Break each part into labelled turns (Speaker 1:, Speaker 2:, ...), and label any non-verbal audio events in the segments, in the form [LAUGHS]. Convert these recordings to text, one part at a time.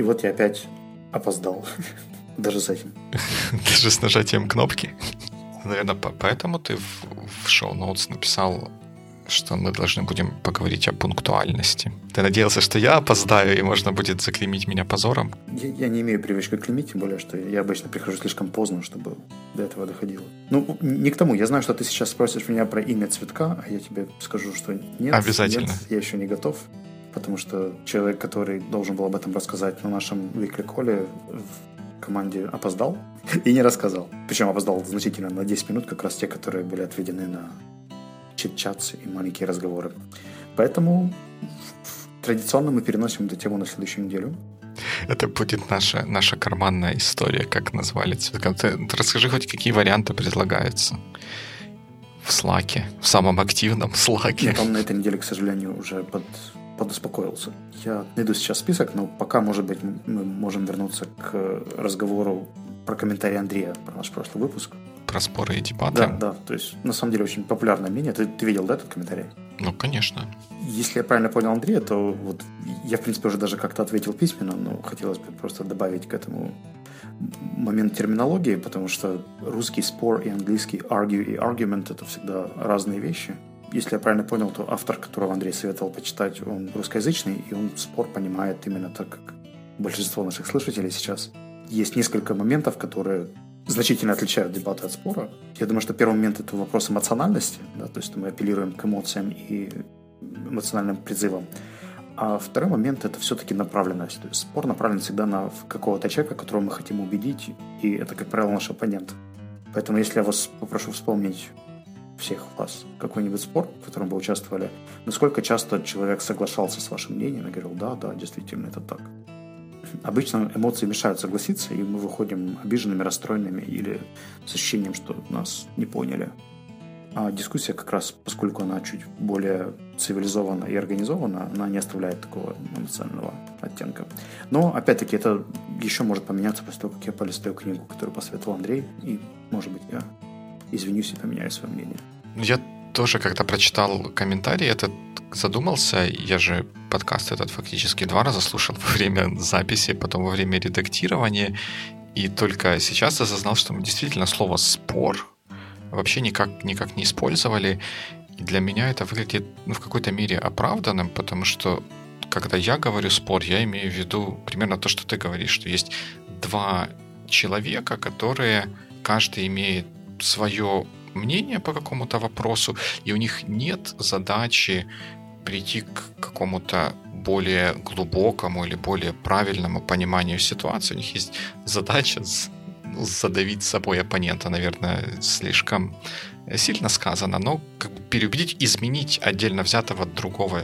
Speaker 1: И вот я опять опоздал. [LAUGHS] Даже с этим. [LAUGHS]
Speaker 2: Даже с нажатием кнопки. Наверное, поэтому ты в, шоу-ноутс написал что мы должны будем поговорить о пунктуальности. Ты надеялся, что я опоздаю, и можно будет заклеймить меня позором?
Speaker 1: Я, я не имею привычки клеймить, тем более, что я обычно прихожу слишком поздно, чтобы до этого доходило. Ну, не к тому. Я знаю, что ты сейчас спросишь меня про имя цветка, а я тебе скажу, что нет.
Speaker 2: Обязательно.
Speaker 1: Нет, я еще не готов, потому что человек, который должен был об этом рассказать на нашем weekly коле в команде опоздал [LAUGHS] и не рассказал. Причем опоздал значительно на 10 минут, как раз те, которые были отведены на чит-чатс и маленькие разговоры. Поэтому традиционно мы переносим эту тему на следующую неделю.
Speaker 2: Это будет наша, наша карманная история, как назвали. Ты, расскажи хоть, какие варианты предлагаются в Слаке, в самом активном Слаке.
Speaker 1: Там на этой неделе, к сожалению, уже под, подуспокоился. Я найду сейчас список, но пока, может быть, мы можем вернуться к разговору про комментарий Андрея про наш прошлый выпуск
Speaker 2: про споры и дебаты.
Speaker 1: Да, да. То есть, на самом деле, очень популярное мнение. Ты, ты видел, да, этот комментарий?
Speaker 2: Ну, конечно.
Speaker 1: Если я правильно понял Андрея, то вот я, в принципе, уже даже как-то ответил письменно, но хотелось бы просто добавить к этому момент терминологии, потому что русский спор и английский argue и argument — это всегда разные вещи. Если я правильно понял, то автор, которого Андрей советовал почитать, он русскоязычный, и он спор понимает именно так, как большинство наших слушателей сейчас. Есть несколько моментов, которые значительно отличают дебаты от спора. Я думаю, что первый момент – это вопрос эмоциональности, да, то есть мы апеллируем к эмоциям и эмоциональным призывам. А второй момент – это все-таки направленность. То есть спор направлен всегда на какого-то человека, которого мы хотим убедить, и это, как правило, наш оппонент. Поэтому если я вас попрошу вспомнить всех вас какой-нибудь спор, в котором вы участвовали, насколько часто человек соглашался с вашим мнением и говорил, да, да, действительно, это так. Обычно эмоции мешают согласиться, и мы выходим обиженными, расстроенными или с ощущением, что нас не поняли. А дискуссия как раз, поскольку она чуть более цивилизована и организована, она не оставляет такого эмоционального оттенка. Но, опять-таки, это еще может поменяться после того, как я полистаю книгу, которую посоветовал Андрей, и, может быть, я извинюсь и поменяю свое мнение.
Speaker 2: Я тоже когда прочитал комментарий этот, задумался, я же подкаст этот фактически два раза слушал во время записи, потом во время редактирования, и только сейчас осознал, что мы действительно слово «спор» вообще никак, никак не использовали, и для меня это выглядит ну, в какой-то мере оправданным, потому что когда я говорю спор, я имею в виду примерно то, что ты говоришь, что есть два человека, которые каждый имеет свое мнение по какому-то вопросу, и у них нет задачи прийти к какому-то более глубокому или более правильному пониманию ситуации. У них есть задача задавить собой оппонента, наверное, слишком сильно сказано, но как бы переубедить, изменить отдельно взятого другого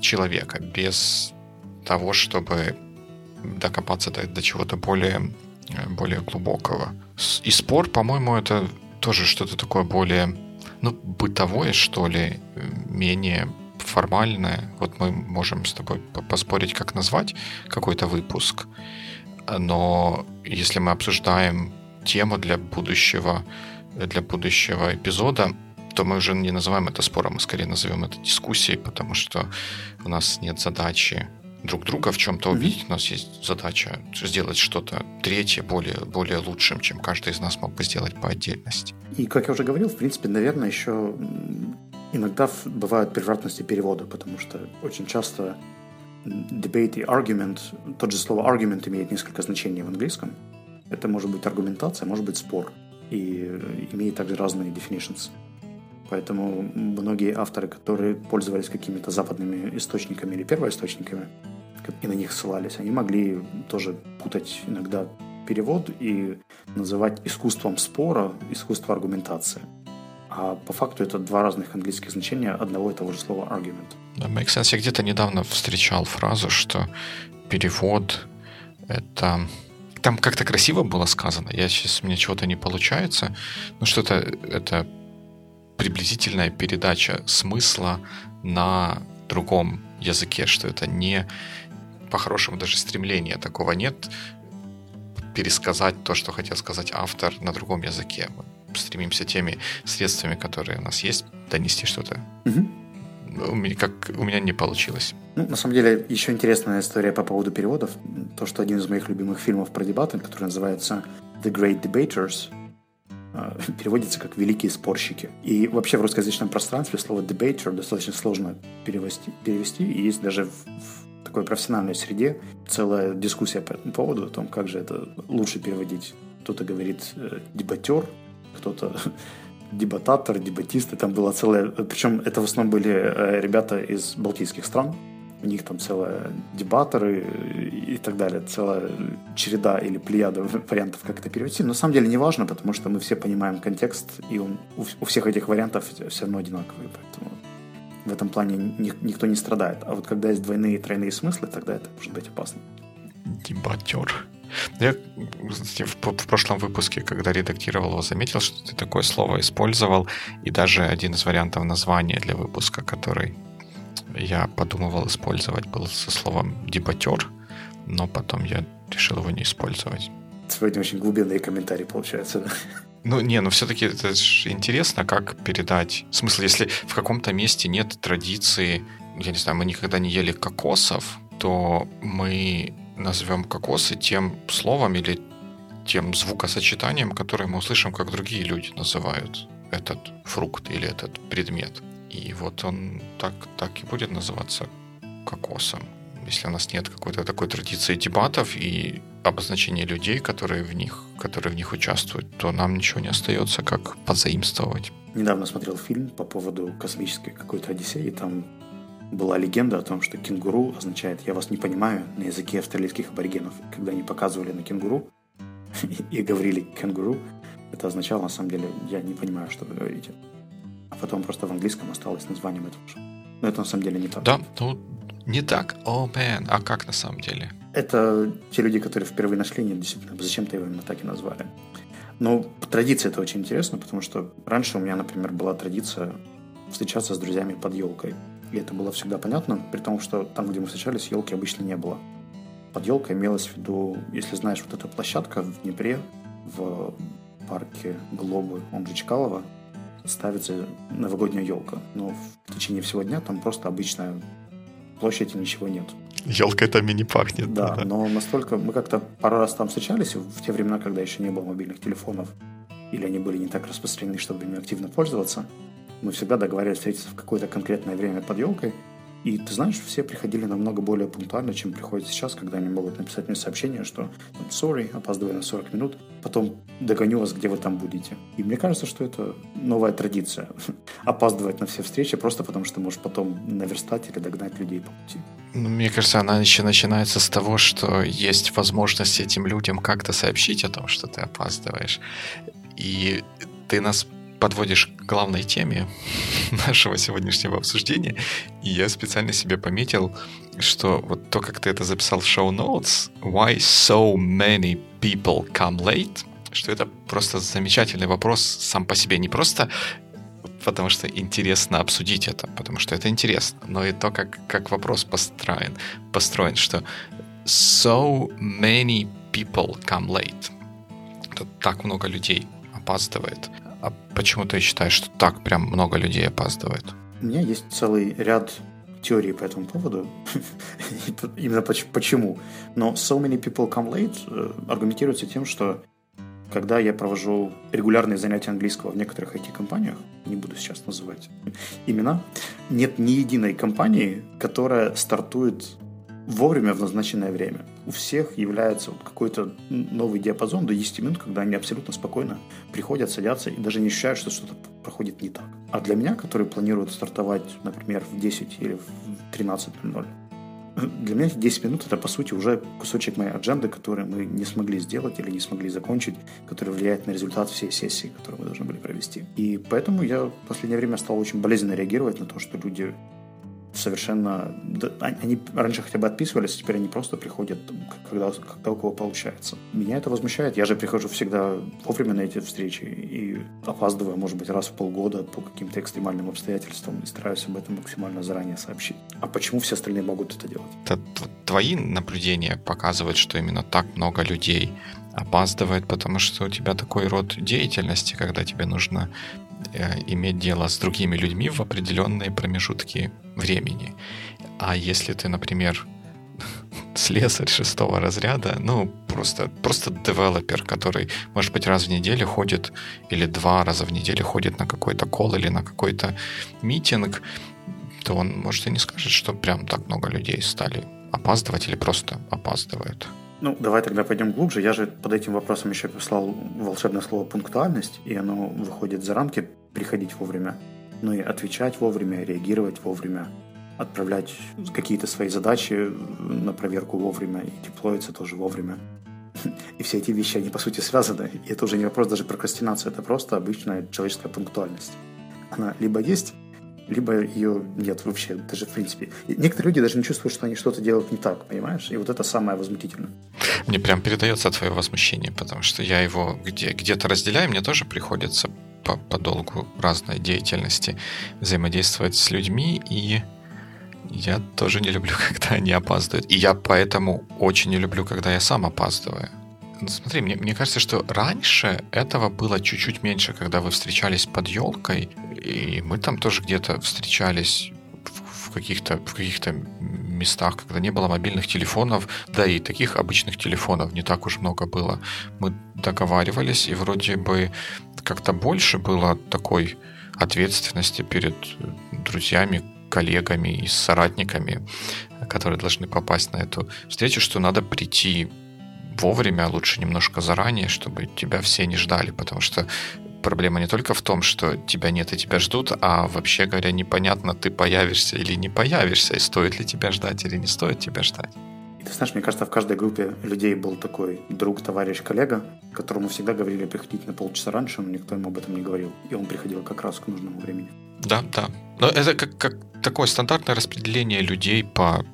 Speaker 2: человека без того, чтобы докопаться до, до чего-то более, более глубокого. И спор, по-моему, это тоже что-то такое более, ну, бытовое, что ли, менее формальное. Вот мы можем с тобой поспорить, как назвать какой-то выпуск, но если мы обсуждаем тему для будущего, для будущего эпизода, то мы уже не называем это спором, мы скорее назовем это дискуссией, потому что у нас нет задачи друг друга в чем-то убедить. У нас есть задача сделать что-то третье, более, более лучшим, чем каждый из нас мог бы сделать по отдельности.
Speaker 1: И, как я уже говорил, в принципе, наверное, еще иногда бывают превратности перевода, потому что очень часто debate и argument, тот же слово argument имеет несколько значений в английском. Это может быть аргументация, может быть спор. И имеет также разные definitions. Поэтому многие авторы, которые пользовались какими-то западными источниками или первоисточниками, и на них ссылались, они могли тоже путать иногда перевод и называть искусством спора искусство аргументации. А по факту это два разных английских значения одного и того же слова argument.
Speaker 2: Да, make sense. Я где-то недавно встречал фразу, что перевод — это... Там как-то красиво было сказано. Я сейчас, у меня чего-то не получается. Но что-то это приблизительная передача смысла на другом языке, что это не по-хорошему даже стремления такого нет пересказать то, что хотел сказать автор на другом языке. Мы стремимся теми средствами, которые у нас есть, донести что-то
Speaker 1: угу.
Speaker 2: у меня, как, у меня не получилось.
Speaker 1: Ну, на самом деле, еще интересная история по поводу переводов. То, что один из моих любимых фильмов про дебаты, который называется The Great Debaters, а, [LAUGHS] переводится как «великие спорщики». И вообще в русскоязычном пространстве слово «debater» достаточно сложно перевести, перевести и есть даже в, в такой профессиональной среде. Целая дискуссия по этому поводу, о том, как же это лучше переводить. Кто-то говорит э, «дебатер», кто-то [LAUGHS] дебататор, дебатисты, там было целое... Причем это в основном были э, ребята из балтийских стран, у них там целая дебаторы и так далее, целая череда или плеяда [LAUGHS] вариантов, как это перевести. Но на самом деле не важно, потому что мы все понимаем контекст, и он у всех этих вариантов все равно одинаковый, поэтому в этом плане никто не страдает. А вот когда есть двойные и тройные смыслы, тогда это может быть опасно.
Speaker 2: Дебатер. Я в, в прошлом выпуске, когда редактировал его, заметил, что ты такое слово использовал, и даже один из вариантов названия для выпуска, который я подумывал использовать, был со словом «дебатер», но потом я решил его не использовать.
Speaker 1: Сегодня очень глубинные комментарии получаются, да?
Speaker 2: Ну, не, ну все-таки это же интересно, как передать. В смысле, если в каком-то месте нет традиции, я не знаю, мы никогда не ели кокосов, то мы назовем кокосы тем словом или тем звукосочетанием, которое мы услышим, как другие люди называют этот фрукт или этот предмет. И вот он так, так и будет называться кокосом. Если у нас нет какой-то такой традиции дебатов и обозначения людей, которые в них, которые в них участвуют, то нам ничего не остается, как позаимствовать.
Speaker 1: Недавно смотрел фильм по поводу космической какой-то Одиссеи, и там была легенда о том, что кенгуру означает «я вас не понимаю» на языке австралийских аборигенов. Когда они показывали на кенгуру [LAUGHS] и говорили «кенгуру», это означало на самом деле «я не понимаю, что вы говорите» а потом просто в английском осталось названием этого. Но это на самом деле не так.
Speaker 2: Да, ну не так. О, oh, man. А как на самом деле?
Speaker 1: Это те люди, которые впервые нашли, не действительно, зачем-то его именно так и назвали. Но традиция это очень интересно, потому что раньше у меня, например, была традиция встречаться с друзьями под елкой. И это было всегда понятно, при том, что там, где мы встречались, елки обычно не было. Под елкой имелось в виду, если знаешь, вот эта площадка в Днепре, в парке Глобы, он же Чкалова, ставится новогодняя елка. Но в течение всего дня там просто обычная площадь и ничего нет.
Speaker 2: Елка там и не пахнет.
Speaker 1: Да, да, но настолько... Мы как-то пару раз там встречались в те времена, когда еще не было мобильных телефонов, или они были не так распространены, чтобы ими активно пользоваться. Мы всегда договаривались встретиться в какое-то конкретное время под елкой, и ты знаешь, все приходили намного более пунктуально, чем приходят сейчас, когда они могут написать мне сообщение, что sorry, опаздываю на 40 минут, потом догоню вас, где вы там будете. И мне кажется, что это новая традиция. [LAUGHS] Опаздывать на все встречи просто потому, что можешь потом наверстать или догнать людей по пути.
Speaker 2: Ну, мне кажется, она еще начинается с того, что есть возможность этим людям как-то сообщить о том, что ты опаздываешь. И ты нас подводишь к главной теме нашего сегодняшнего обсуждения. И я специально себе пометил, что вот то, как ты это записал в notes, why so many people come late, что это просто замечательный вопрос сам по себе. Не просто потому что интересно обсудить это, потому что это интересно, но и то, как, как вопрос построен, построен, что so many people come late. Тут так много людей опаздывает. А почему ты считаешь, что так прям много людей опаздывает?
Speaker 1: У меня есть целый ряд теорий по этому поводу. [LAUGHS] Именно почему. Но so many people come late э, аргументируется тем, что когда я провожу регулярные занятия английского в некоторых IT-компаниях, не буду сейчас называть имена, нет ни единой компании, которая стартует вовремя в назначенное время. У всех является вот какой-то новый диапазон до 10 минут, когда они абсолютно спокойно приходят, садятся и даже не ощущают, что что-то проходит не так. А для меня, который планирует стартовать, например, в 10 или в 13.00, для меня эти 10 минут это, по сути, уже кусочек моей адженды, который мы не смогли сделать или не смогли закончить, который влияет на результат всей сессии, которую мы должны были провести. И поэтому я в последнее время стал очень болезненно реагировать на то, что люди совершенно... Они раньше хотя бы отписывались, а теперь они просто приходят, когда, когда у кого получается. Меня это возмущает. Я же прихожу всегда вовремя на эти встречи и опаздываю, может быть, раз в полгода по каким-то экстремальным обстоятельствам и стараюсь об этом максимально заранее сообщить. А почему все остальные могут это делать? Это
Speaker 2: твои наблюдения показывают, что именно так много людей опаздывает, потому что у тебя такой род деятельности, когда тебе нужно иметь дело с другими людьми в определенные промежутки времени. А если ты, например, [LAUGHS] слесарь шестого разряда, ну, просто, просто девелопер, который, может быть, раз в неделю ходит или два раза в неделю ходит на какой-то кол или на какой-то митинг, то он, может, и не скажет, что прям так много людей стали опаздывать или просто опаздывают.
Speaker 1: Ну, давай тогда пойдем глубже. Я же под этим вопросом еще послал волшебное слово «пунктуальность», и оно выходит за рамки «приходить вовремя». Ну и отвечать вовремя, реагировать вовремя, отправлять какие-то свои задачи на проверку вовремя и деплоиться тоже вовремя. [LAUGHS] И все эти вещи, они по сути связаны. И это уже не вопрос даже прокрастинации, это просто обычная человеческая пунктуальность. Она либо есть, либо ее нет вообще, даже в принципе. И некоторые люди даже не чувствуют, что они что-то делают не так, понимаешь? И вот это самое возмутительное.
Speaker 2: Мне прям передается твое возмущение, потому что я его где, где-то разделяю, мне тоже приходится по, по долгу разной деятельности взаимодействовать с людьми, и я тоже не люблю, [LAUGHS] когда они опаздывают. И я поэтому очень не люблю, когда я сам опаздываю. Ну, смотри, мне, мне кажется, что раньше этого было чуть-чуть меньше, когда вы встречались под елкой, и мы там тоже где-то встречались в каких-то в каких-то местах, когда не было мобильных телефонов, да и таких обычных телефонов не так уж много было. Мы договаривались, и вроде бы как-то больше было такой ответственности перед друзьями, коллегами и соратниками, которые должны попасть на эту встречу, что надо прийти вовремя, а лучше немножко заранее, чтобы тебя все не ждали, потому что проблема не только в том, что тебя нет и тебя ждут, а вообще говоря, непонятно, ты появишься или не появишься, и стоит ли тебя ждать или не стоит тебя ждать.
Speaker 1: И ты знаешь, мне кажется, в каждой группе людей был такой друг, товарищ, коллега, которому всегда говорили приходить на полчаса раньше, но никто ему об этом не говорил. И он приходил как раз к нужному времени.
Speaker 2: Да, да. Но это как, как такое стандартное распределение людей по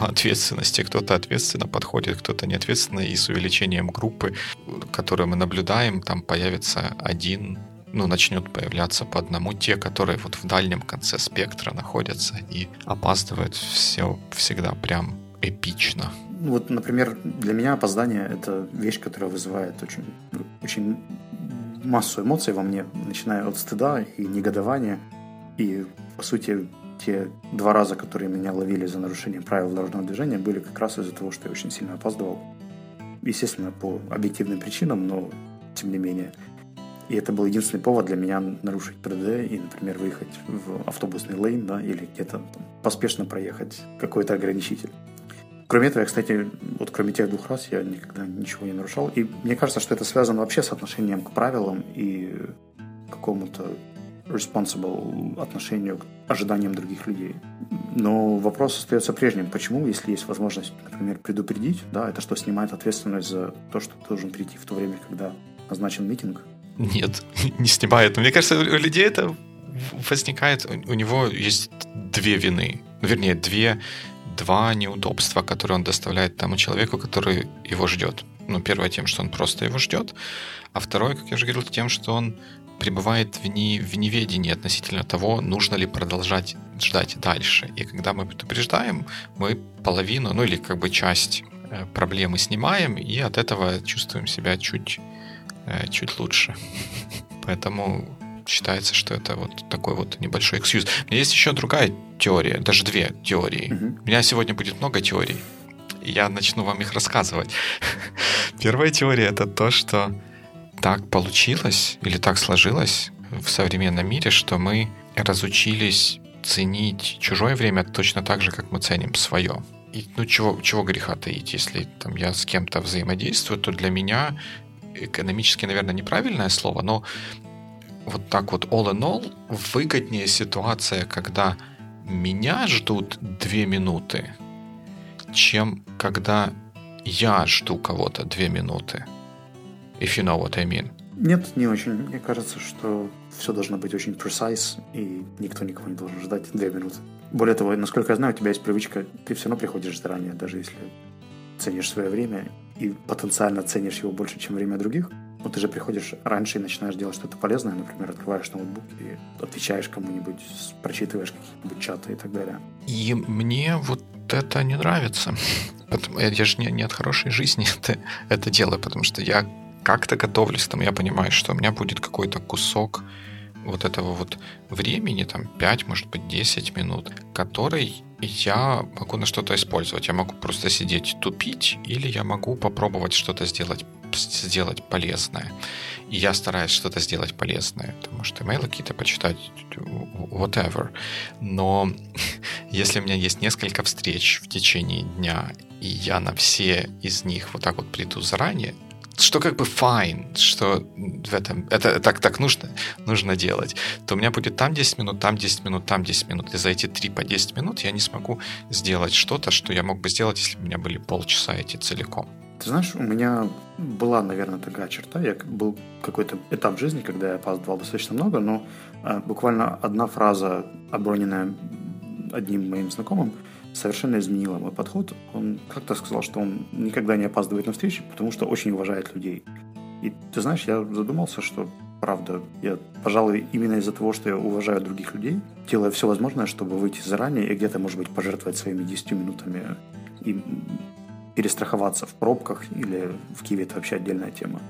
Speaker 2: по ответственности. Кто-то ответственно подходит, кто-то неответственно. И с увеличением группы, которую мы наблюдаем, там появится один ну, начнет появляться по одному те, которые вот в дальнем конце спектра находятся и опаздывают все всегда прям эпично.
Speaker 1: Вот, например, для меня опоздание – это вещь, которая вызывает очень, очень массу эмоций во мне, начиная от стыда и негодования. И, по сути, те два раза, которые меня ловили за нарушение правил дорожного движения, были как раз из-за того, что я очень сильно опаздывал. Естественно, по объективным причинам, но тем не менее. И это был единственный повод для меня нарушить ПДД и, например, выехать в автобусный лейн, да, или где-то поспешно проехать какой-то ограничитель. Кроме этого, я, кстати, вот кроме тех двух раз я никогда ничего не нарушал. И мне кажется, что это связано вообще с отношением к правилам и какому-то responsible отношению к ожиданиям других людей. Но вопрос остается прежним. Почему, если есть возможность, например, предупредить, да, это что, снимает ответственность за то, что ты должен прийти в то время, когда назначен митинг?
Speaker 2: Нет, [LAUGHS] не снимает. Мне кажется, у людей это возникает, у него есть две вины, вернее, две, два неудобства, которые он доставляет тому человеку, который его ждет. Ну, первое тем, что он просто его ждет, а второе, как я уже говорил, тем, что он пребывает в, не, в неведении относительно того, нужно ли продолжать ждать дальше. И когда мы предупреждаем, мы половину, ну или как бы часть э, проблемы снимаем, и от этого чувствуем себя чуть, э, чуть лучше. [LAUGHS] Поэтому считается, что это вот такой вот небольшой экскьюз. У меня есть еще другая теория, даже две теории. У меня сегодня будет много теорий. Я начну вам их рассказывать. [LAUGHS] Первая теория это то, что так получилось или так сложилось в современном мире, что мы разучились ценить чужое время точно так же, как мы ценим свое. И ну чего, чего греха таить, если там я с кем-то взаимодействую, то для меня экономически, наверное, неправильное слово, но вот так вот all in all выгоднее ситуация, когда меня ждут две минуты, чем когда я жду кого-то две минуты if you know what I mean.
Speaker 1: Нет, не очень. Мне кажется, что все должно быть очень precise, и никто никого не должен ждать две минуты. Более того, насколько я знаю, у тебя есть привычка, ты все равно приходишь заранее, даже если ценишь свое время и потенциально ценишь его больше, чем время других. Но ты же приходишь раньше и начинаешь делать что-то полезное, например, открываешь ноутбук и отвечаешь кому-нибудь, прочитываешь какие-нибудь чаты и так далее.
Speaker 2: И мне вот это не нравится. [LAUGHS] Я же не, не от хорошей жизни [LAUGHS] это, это делаю, потому что я как-то готовлюсь, там я понимаю, что у меня будет какой-то кусок вот этого вот времени, там 5, может быть 10 минут, который я могу на что-то использовать. Я могу просто сидеть тупить, или я могу попробовать что-то сделать сделать полезное. И я стараюсь что-то сделать полезное. Ты можешь имейлы какие-то почитать, whatever. Но [LAUGHS] если у меня есть несколько встреч в течение дня, и я на все из них вот так вот приду заранее, что как бы fine, что в этом, это так, так нужно, нужно делать, то у меня будет там 10 минут, там 10 минут, там 10 минут. И за эти 3 по 10 минут я не смогу сделать что-то, что я мог бы сделать, если бы у меня были полчаса эти целиком.
Speaker 1: Ты знаешь, у меня была, наверное, такая черта. Я был какой-то этап жизни, когда я опаздывал достаточно много, но э, буквально одна фраза, оброненная одним моим знакомым, совершенно изменила мой подход. Он как-то сказал, что он никогда не опаздывает на встречи, потому что очень уважает людей. И ты знаешь, я задумался, что правда, я, пожалуй, именно из-за того, что я уважаю других людей, делаю все возможное, чтобы выйти заранее и где-то, может быть, пожертвовать своими 10 минутами и перестраховаться в пробках или в Киеве это вообще отдельная тема.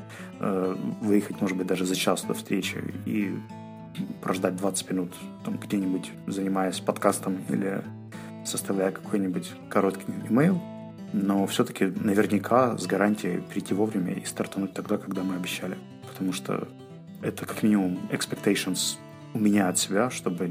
Speaker 1: Э, выехать, может быть, даже за час до встречи и прождать 20 минут там где-нибудь, занимаясь подкастом или составляя какой-нибудь короткий имейл, но все-таки наверняка с гарантией прийти вовремя и стартануть тогда, когда мы обещали. Потому что это как минимум expectations у меня от себя, чтобы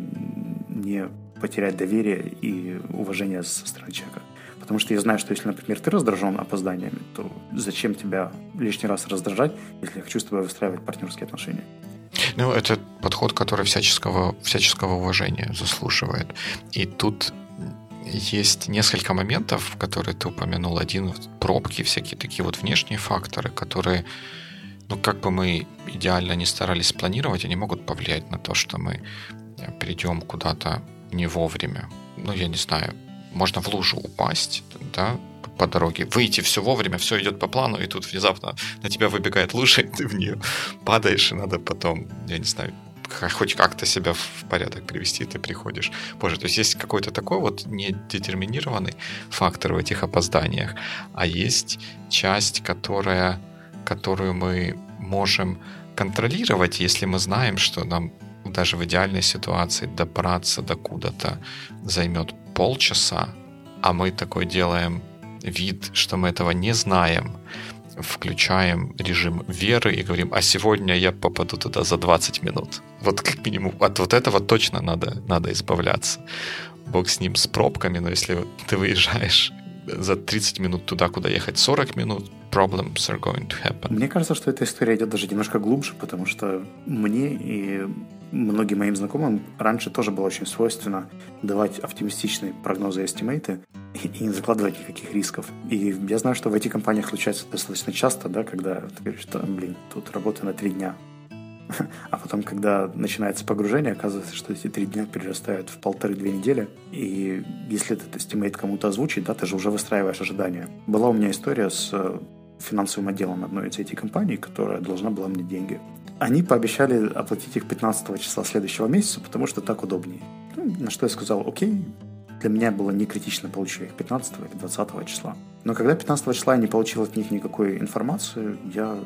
Speaker 1: не потерять доверие и уважение со стороны человека. Потому что я знаю, что если, например, ты раздражен опозданиями, то зачем тебя лишний раз раздражать, если я хочу с тобой выстраивать партнерские отношения?
Speaker 2: Ну, это подход, который всяческого, всяческого уважения заслуживает. И тут есть несколько моментов, которые ты упомянул. Один — пробки, всякие такие вот внешние факторы, которые, ну, как бы мы идеально не старались планировать, они могут повлиять на то, что мы придем куда-то не вовремя. Ну, я не знаю, можно в лужу упасть, да, по дороге, выйти все вовремя, все идет по плану, и тут внезапно на тебя выбегает лужа, и ты в нее падаешь, и надо потом, я не знаю, хоть как-то себя в порядок привести, ты приходишь позже. То есть есть какой-то такой вот недетерминированный фактор в этих опозданиях, а есть часть, которая, которую мы можем контролировать, если мы знаем, что нам даже в идеальной ситуации добраться до куда-то займет полчаса, а мы такой делаем вид, что мы этого не знаем, включаем режим веры и говорим, а сегодня я попаду туда за 20 минут. Вот как минимум от вот этого точно надо, надо избавляться. Бог с ним, с пробками, но если ты выезжаешь за 30 минут туда, куда ехать 40 минут, problems are going to happen.
Speaker 1: Мне кажется, что эта история идет даже немножко глубже, потому что мне и многим моим знакомым раньше тоже было очень свойственно давать оптимистичные прогнозы и estimate'ы и, не закладывать никаких рисков. И я знаю, что в этих компаниях случается достаточно часто, да, когда ты говоришь, что, блин, тут работа на три дня. [LAUGHS] А потом, когда начинается погружение, оказывается, что эти три дня перерастают в полторы-две недели. И если этот estimate кому-то озвучить, да, ты же уже выстраиваешь ожидания. Была у меня история с э, финансовым отделом одной из этих компаний, которая должна была мне деньги. Они пообещали оплатить их 15 числа следующего месяца, потому что так удобнее. Ну, на что я сказал, окей, для меня было не критично получить их 15 или 20 числа. Но когда 15 числа я не получил от них никакой информации, я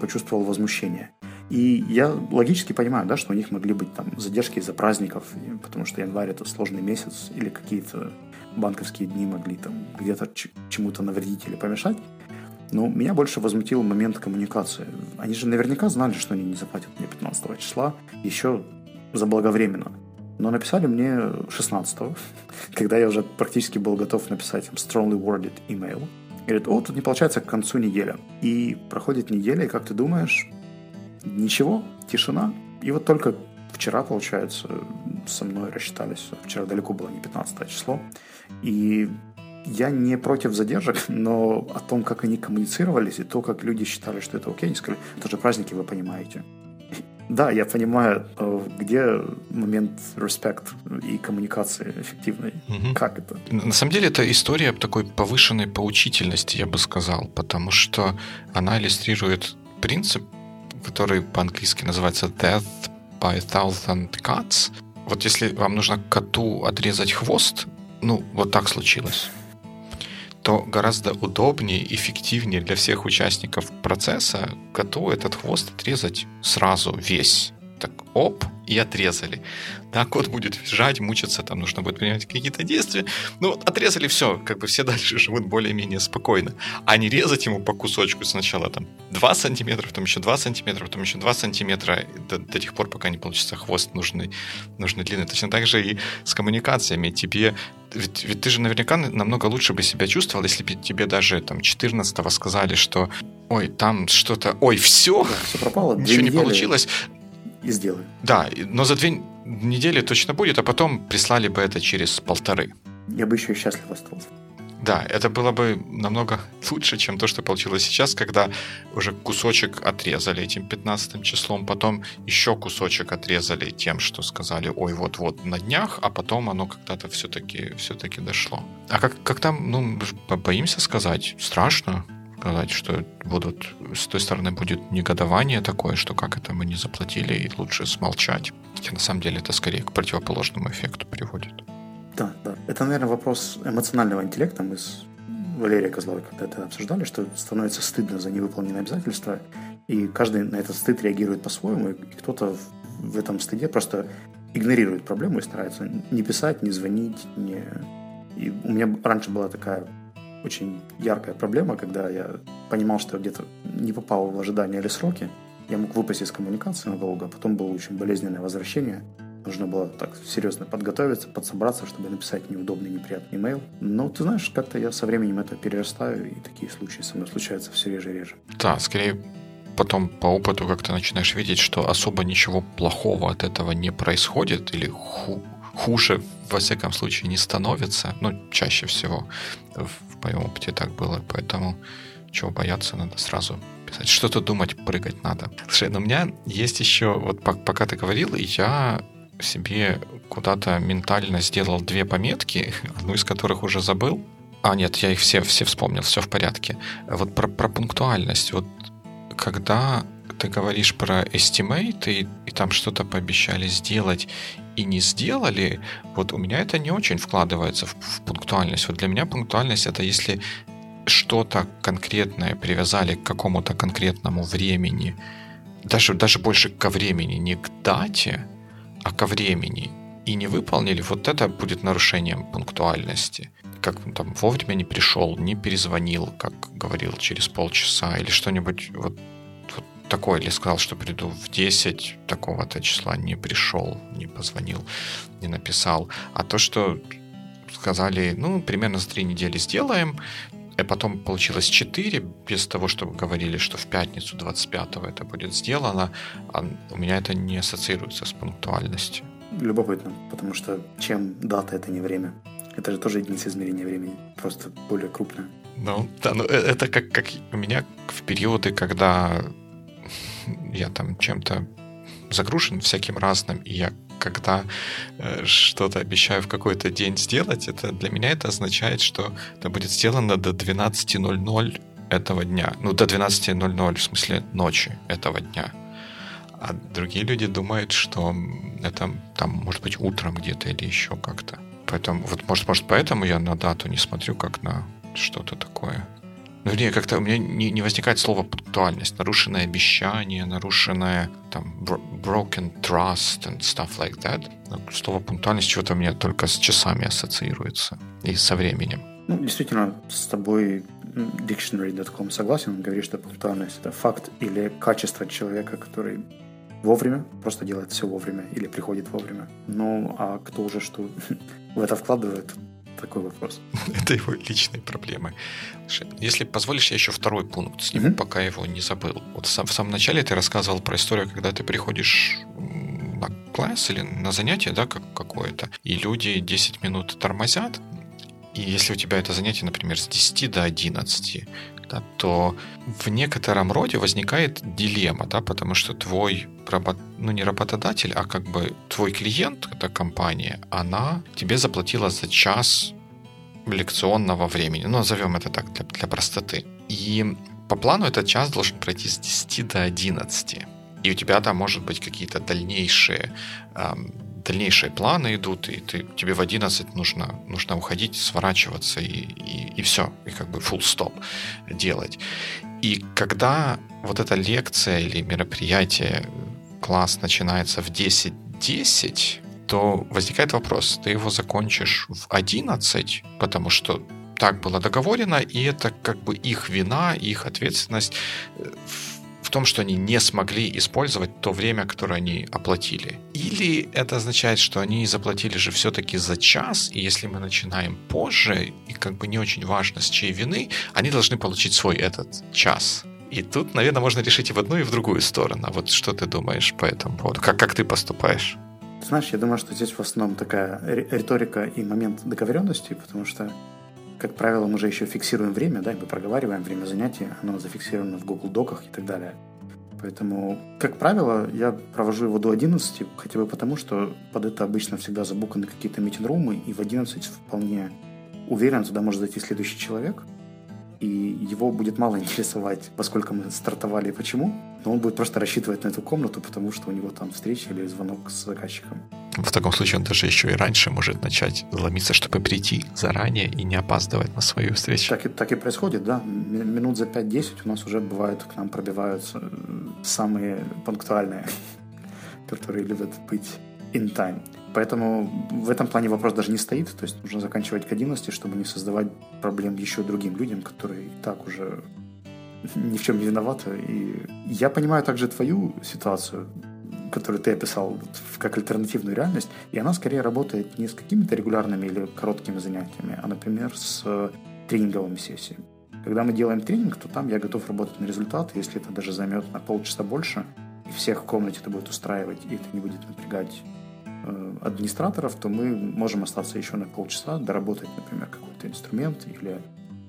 Speaker 1: почувствовал возмущение. И я логически понимаю, да, что у них могли быть там задержки из-за праздников, потому что январь это сложный месяц, или какие-то банковские дни могли там где-то чему-то навредить или помешать. Но меня больше возмутил момент коммуникации. Они же наверняка знали, что они не заплатят мне 15 числа, еще заблаговременно. Но написали мне 16 [LAUGHS] когда я уже практически был готов написать им strongly worded email. Говорит, о, тут не получается к концу недели. И проходит неделя, и как ты думаешь, ничего, тишина. И вот только вчера, получается, со мной рассчитались. Вчера далеко было не 15 число. И я не против задержек, но о том, как они коммуницировались, и то, как люди считали, что это окей, они сказали, это же праздники, вы понимаете. Да, я понимаю, где момент респект и коммуникации эффективной. Угу. Как это?
Speaker 2: На самом деле, это история такой повышенной поучительности, я бы сказал, потому что она иллюстрирует принцип, который по-английски называется death by thousand cuts. Вот если вам нужно коту отрезать хвост, ну, вот так случилось то гораздо удобнее, эффективнее для всех участников процесса коту этот хвост отрезать сразу весь. Так оп, и отрезали. Да, кот будет визжать, мучиться, там нужно будет принимать какие-то действия. Ну, вот отрезали все, как бы все [LAUGHS] дальше живут более-менее спокойно. А не резать ему по кусочку сначала там 2 сантиметра, потом еще 2 сантиметра, потом еще 2 сантиметра, до, до тех пор, пока не получится хвост нужный, нужный длины. Точно так же и с коммуникациями. Тебе ведь, ведь ты же наверняка намного лучше бы себя чувствовал, если бы тебе даже там 14-го сказали, что ой, там что-то, ой, все,
Speaker 1: да, все пропало,
Speaker 2: ничего не получилось
Speaker 1: и сделаю.
Speaker 2: Да, но за две недели точно будет, а потом прислали бы это через полторы.
Speaker 1: Я бы еще и счастлив остался.
Speaker 2: Да, это было бы намного [LAUGHS] лучше, чем то, что получилось сейчас, когда уже кусочек отрезали этим 15 числом, потом еще кусочек отрезали тем, что сказали, ой, вот-вот на днях, а потом оно когда-то все-таки все дошло. А как, как там, ну, боимся сказать, страшно, сказать, что будут с той стороны будет негодование такое, что как это мы не заплатили и лучше смолчать. Хотя на самом деле это скорее к противоположному эффекту приводит.
Speaker 1: Да, да. Это, наверное, вопрос эмоционального интеллекта. Мы с Валерией Козловой когда-то обсуждали, что становится стыдно за невыполненные обязательства, и каждый на этот стыд реагирует по-своему, и кто-то в этом стыде просто игнорирует проблему и старается не писать, не звонить, не... И у меня раньше была такая очень яркая проблема, когда я понимал, что я где-то не попал в ожидания или сроки. Я мог выпасть из коммуникации надолго, а потом было очень болезненное возвращение. Нужно было так серьезно подготовиться, подсобраться, чтобы написать неудобный, неприятный имейл. Но ты знаешь, как-то я со временем это перерастаю, и такие случаи со мной случаются все реже и реже.
Speaker 2: Да, скорее потом по опыту как то начинаешь видеть, что особо ничего плохого от этого не происходит или ху хуже, во всяком случае, не становится. Ну, чаще всего в моем опыте так было, поэтому чего бояться, надо сразу писать. Что-то думать, прыгать надо. Слушай, но у меня есть еще, вот пока ты говорил, я себе куда-то ментально сделал две пометки, [LAUGHS] одну из которых уже забыл. А, нет, я их все, все вспомнил, все в порядке. Вот про, про пунктуальность. Вот когда ты говоришь про estimate, и, и там что-то пообещали сделать, и не сделали, вот у меня это не очень вкладывается в, в пунктуальность. Вот для меня пунктуальность это если что-то конкретное привязали к какому-то конкретному времени, даже, даже больше ко времени, не к дате, а ко времени, и не выполнили, вот это будет нарушением пунктуальности. Как там вовремя не пришел, не перезвонил, как говорил, через полчаса, или что-нибудь вот такой, или сказал, что приду в 10 такого-то числа, не пришел, не позвонил, не написал. А то, что сказали, ну, примерно за три недели сделаем, и потом получилось 4, без того, чтобы говорили, что в пятницу 25-го это будет сделано, а у меня это не ассоциируется с пунктуальностью.
Speaker 1: Любопытно, потому что чем дата, это не время. Это же тоже единица измерения времени, просто более крупная.
Speaker 2: Ну, да, ну э, это как, как у меня в периоды, когда я там чем-то загружен всяким разным, и я когда э, что-то обещаю в какой-то день сделать, это для меня это означает, что это будет сделано до 12.00 этого дня. Ну, до 12.00, в смысле ночи этого дня. А другие люди думают, что это там может быть утром где-то или еще как-то. Поэтому, вот может, может, поэтому я на дату не смотрю как на что-то такое. Ну, вернее, как-то у меня не, не возникает слово пунктуальность. Нарушенное обещание, нарушенное там broken trust and stuff like that. Но слово пунктуальность чего-то у меня только с часами ассоциируется и со временем.
Speaker 1: Ну, действительно, с тобой dictionary.com согласен. Он говорит, что пунктуальность – это факт или качество человека, который вовремя, просто делает все вовремя или приходит вовремя. Ну, а кто уже что [LAUGHS] в это вкладывает, такой вопрос. [LAUGHS]
Speaker 2: Это его личные проблемы. Если позволишь, я еще второй пункт сниму, угу. пока его не забыл. Вот в самом начале ты рассказывал про историю, когда ты приходишь на класс или на занятие, да, как какое-то, и люди 10 минут тормозят, и если у тебя это занятие, например, с 10 до 11, да, то в некотором роде возникает дилемма, да, потому что твой работ... ну не работодатель, а как бы твой клиент, эта компания, она тебе заплатила за час лекционного времени, ну назовем это так для, для простоты. И по плану этот час должен пройти с 10 до 11. И у тебя там может быть какие-то дальнейшие эм, дальнейшие планы идут, и ты, тебе в 11 нужно, нужно уходить, сворачиваться, и, и, и все, и как бы full stop делать. И когда вот эта лекция или мероприятие класс начинается в 10.10, 10, то возникает вопрос, ты его закончишь в 11, потому что так было договорено, и это как бы их вина, их ответственность э, в том, что они не смогли использовать то время, которое они оплатили. Или это означает, что они заплатили же все-таки за час, и если мы начинаем позже, и как бы не очень важно, с чьей вины, они должны получить свой этот час. И тут, наверное, можно решить и в одну, и в другую сторону. Вот что ты думаешь по этому поводу? Как, как ты поступаешь?
Speaker 1: Знаешь, я думаю, что здесь в основном такая риторика и момент договоренности, потому что, как правило, мы же еще фиксируем время, да, и мы проговариваем время занятия, оно зафиксировано в Google Доках и так далее. Поэтому, как правило, я провожу его до 11, хотя бы потому, что под это обычно всегда забуканы какие-то митинг-румы, и в 11 вполне уверен, туда может зайти следующий человек – и его будет мало [LAUGHS] интересовать, поскольку мы стартовали и почему, но он будет просто рассчитывать на эту комнату, потому что у него там встреча или звонок с заказчиком.
Speaker 2: В таком случае он даже еще и раньше может начать ломиться, чтобы прийти заранее и не опаздывать на свою встречу.
Speaker 1: Так и, так и происходит, да. Минут за 5-10 у нас уже бывают, к нам пробиваются э, самые пунктуальные, [LAUGHS] которые любят быть in time. Поэтому в этом плане вопрос даже не стоит. То есть нужно заканчивать к 11, чтобы не создавать проблем еще другим людям, которые и так уже ни в чем не виноваты. И я понимаю также твою ситуацию, которую ты описал как альтернативную реальность, и она скорее работает не с какими-то регулярными или короткими занятиями, а, например, с тренинговыми сессиями. Когда мы делаем тренинг, то там я готов работать на результат, если это даже займет на полчаса больше, и всех в комнате это будет устраивать, и это не будет напрягать Э, администраторов, то мы можем остаться еще на полчаса, доработать, например, какой-то инструмент или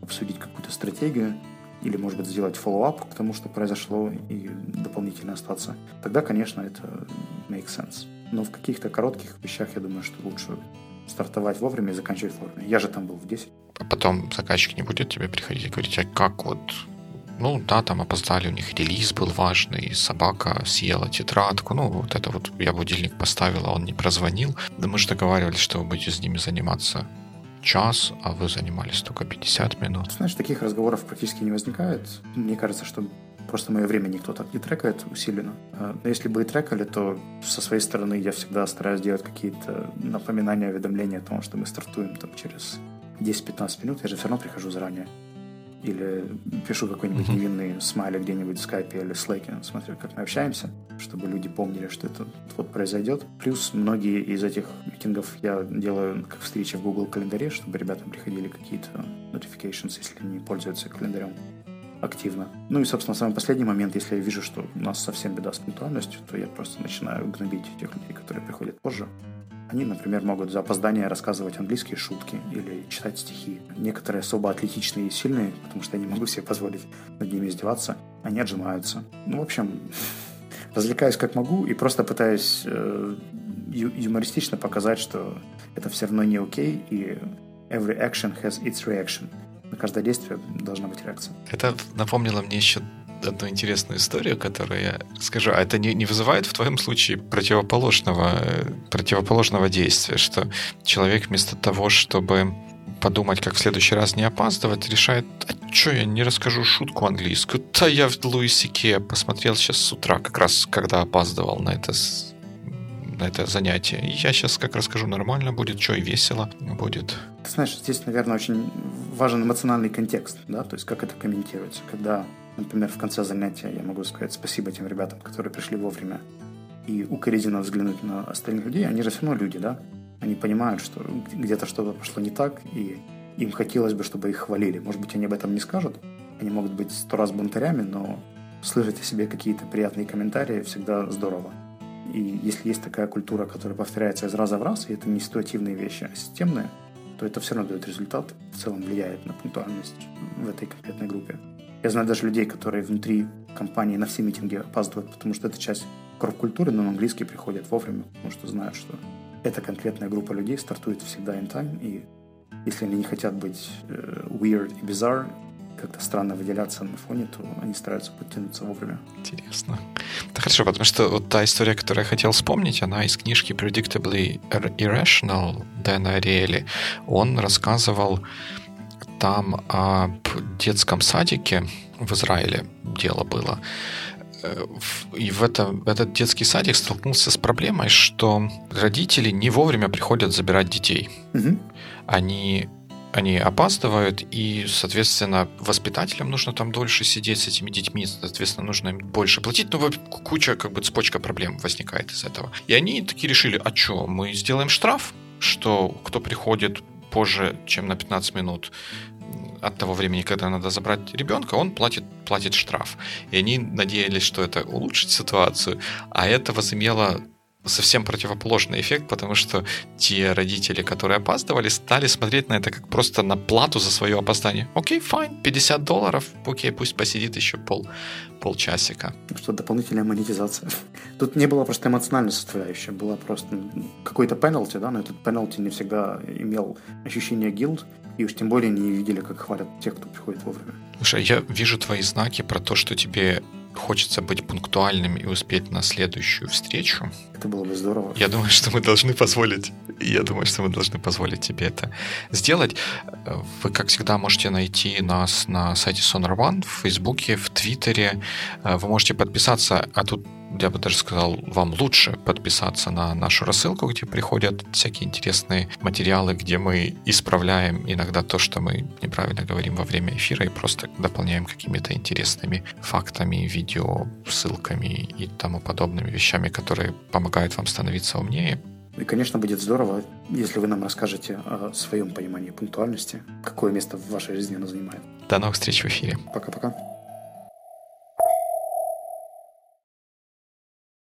Speaker 1: обсудить какую-то стратегию, или, может быть, сделать follow-up к тому, что произошло, и дополнительно остаться. Тогда, конечно, это makes sense. Но в каких-то коротких вещах, я думаю, что лучше стартовать вовремя и заканчивать вовремя. Я же там был в 10.
Speaker 2: А потом заказчик не будет тебе приходить и говорить, а как вот ну да, там опоздали, у них релиз был важный, собака съела тетрадку, ну вот это вот я будильник поставил, а он не прозвонил. Да мы же договаривались, что вы будете с ними заниматься час, а вы занимались только 50 минут.
Speaker 1: Знаешь, таких разговоров практически не возникает. Мне кажется, что просто мое время никто так не трекает усиленно. А, но если бы и трекали, то со своей стороны я всегда стараюсь делать какие-то напоминания, уведомления о том, что мы стартуем там через 10-15 минут. Я же все равно прихожу заранее или пишу какой-нибудь uh-huh. невинный смайлик где-нибудь в скайпе или слэке, смотрю, как мы общаемся, чтобы люди помнили, что это вот произойдет. Плюс многие из этих митингов я делаю как встречи в Google календаре, чтобы ребятам приходили какие-то notifications, если они пользуются календарем активно. Ну и, собственно, самый последний момент, если я вижу, что у нас совсем беда с пунктуальностью, то я просто начинаю гнобить тех людей, которые приходят позже. Они, например, могут за опоздание рассказывать английские шутки или читать стихи. Некоторые особо атлетичные и сильные, потому что я не могу себе позволить над ними издеваться, они отжимаются. Ну, в общем, [LAUGHS] развлекаюсь как могу и просто пытаюсь э, ю- юмористично показать, что это все равно не окей, и every action has its reaction. На каждое действие должна быть реакция.
Speaker 2: Это напомнило мне еще одну интересную историю, которую я скажу. А это не, не вызывает в твоем случае противоположного, противоположного действия, что человек вместо того, чтобы подумать, как в следующий раз не опаздывать, решает, а что я не расскажу шутку английскую? Да я в Луисике посмотрел сейчас с утра, как раз когда опаздывал на это на это занятие. Я сейчас как расскажу нормально будет, что и весело будет.
Speaker 1: Ты знаешь, здесь, наверное, очень важен эмоциональный контекст, да, то есть как это комментируется. Когда Например, в конце занятия я могу сказать спасибо тем ребятам, которые пришли вовремя, и укоризненно взглянуть на остальных людей. Они же все равно люди, да? Они понимают, что где-то что-то пошло не так, и им хотелось бы, чтобы их хвалили. Может быть, они об этом не скажут. Они могут быть сто раз бунтарями, но слышать о себе какие-то приятные комментарии всегда здорово. И если есть такая культура, которая повторяется из раза в раз, и это не ситуативные вещи, а системные, то это все равно дает результат, в целом влияет на пунктуальность в этой конкретной группе. Я знаю даже людей, которые внутри компании на все митинги опаздывают, потому что это часть корп-культуры, но на английский приходят вовремя, потому что знают, что эта конкретная группа людей стартует всегда in time, и если они не хотят быть э, weird и bizarre, как-то странно выделяться на фоне, то они стараются подтянуться вовремя.
Speaker 2: Интересно. Да хорошо, потому что вот та история, которую я хотел вспомнить, она из книжки Predictably Irrational Дэна Ариэли. Он рассказывал там об детском садике в Израиле дело было, Э, и в это, этот детский садик столкнулся с проблемой, что родители не вовремя приходят забирать детей. Угу. Они они опаздывают, и, соответственно, воспитателям нужно там дольше сидеть с этими детьми, соответственно, нужно им больше платить, но куча, как бы, цепочка проблем возникает из этого. И они такие решили, а что, мы сделаем штраф, что кто приходит позже, чем на 15 минут, от того времени, когда надо забрать ребенка, он платит, платит штраф. И они надеялись, что это улучшит ситуацию, а это возымело совсем противоположный эффект, потому что те родители, которые опаздывали, стали смотреть на это как просто на плату за свое опоздание. Окей, fine, 50 долларов, окей, пусть посидит еще пол, полчасика.
Speaker 1: Что дополнительная монетизация. [LAUGHS] Тут не было просто эмоциональной составляющей, была просто какой-то пенальти, да, но этот пенальти не всегда имел ощущение гилд, и уж тем более не видели, как хвалят тех, кто приходит вовремя.
Speaker 2: Слушай, я вижу твои знаки про то, что тебе хочется быть пунктуальным и успеть на следующую встречу.
Speaker 1: Это было бы здорово.
Speaker 2: Я думаю, что мы должны позволить. Я думаю, что мы должны позволить тебе это сделать. Вы, как всегда, можете найти нас на сайте Sonar One, в Фейсбуке, в Твиттере. Вы можете подписаться, а тут я бы даже сказал, вам лучше подписаться на нашу рассылку, где приходят всякие интересные материалы, где мы исправляем иногда то, что мы неправильно говорим во время эфира, и просто дополняем какими-то интересными фактами, видео, ссылками и тому подобными вещами, которые помогают вам становиться умнее.
Speaker 1: И, конечно, будет здорово, если вы нам расскажете о своем понимании пунктуальности, какое место в вашей жизни она занимает.
Speaker 2: До новых встреч в эфире.
Speaker 1: Пока-пока.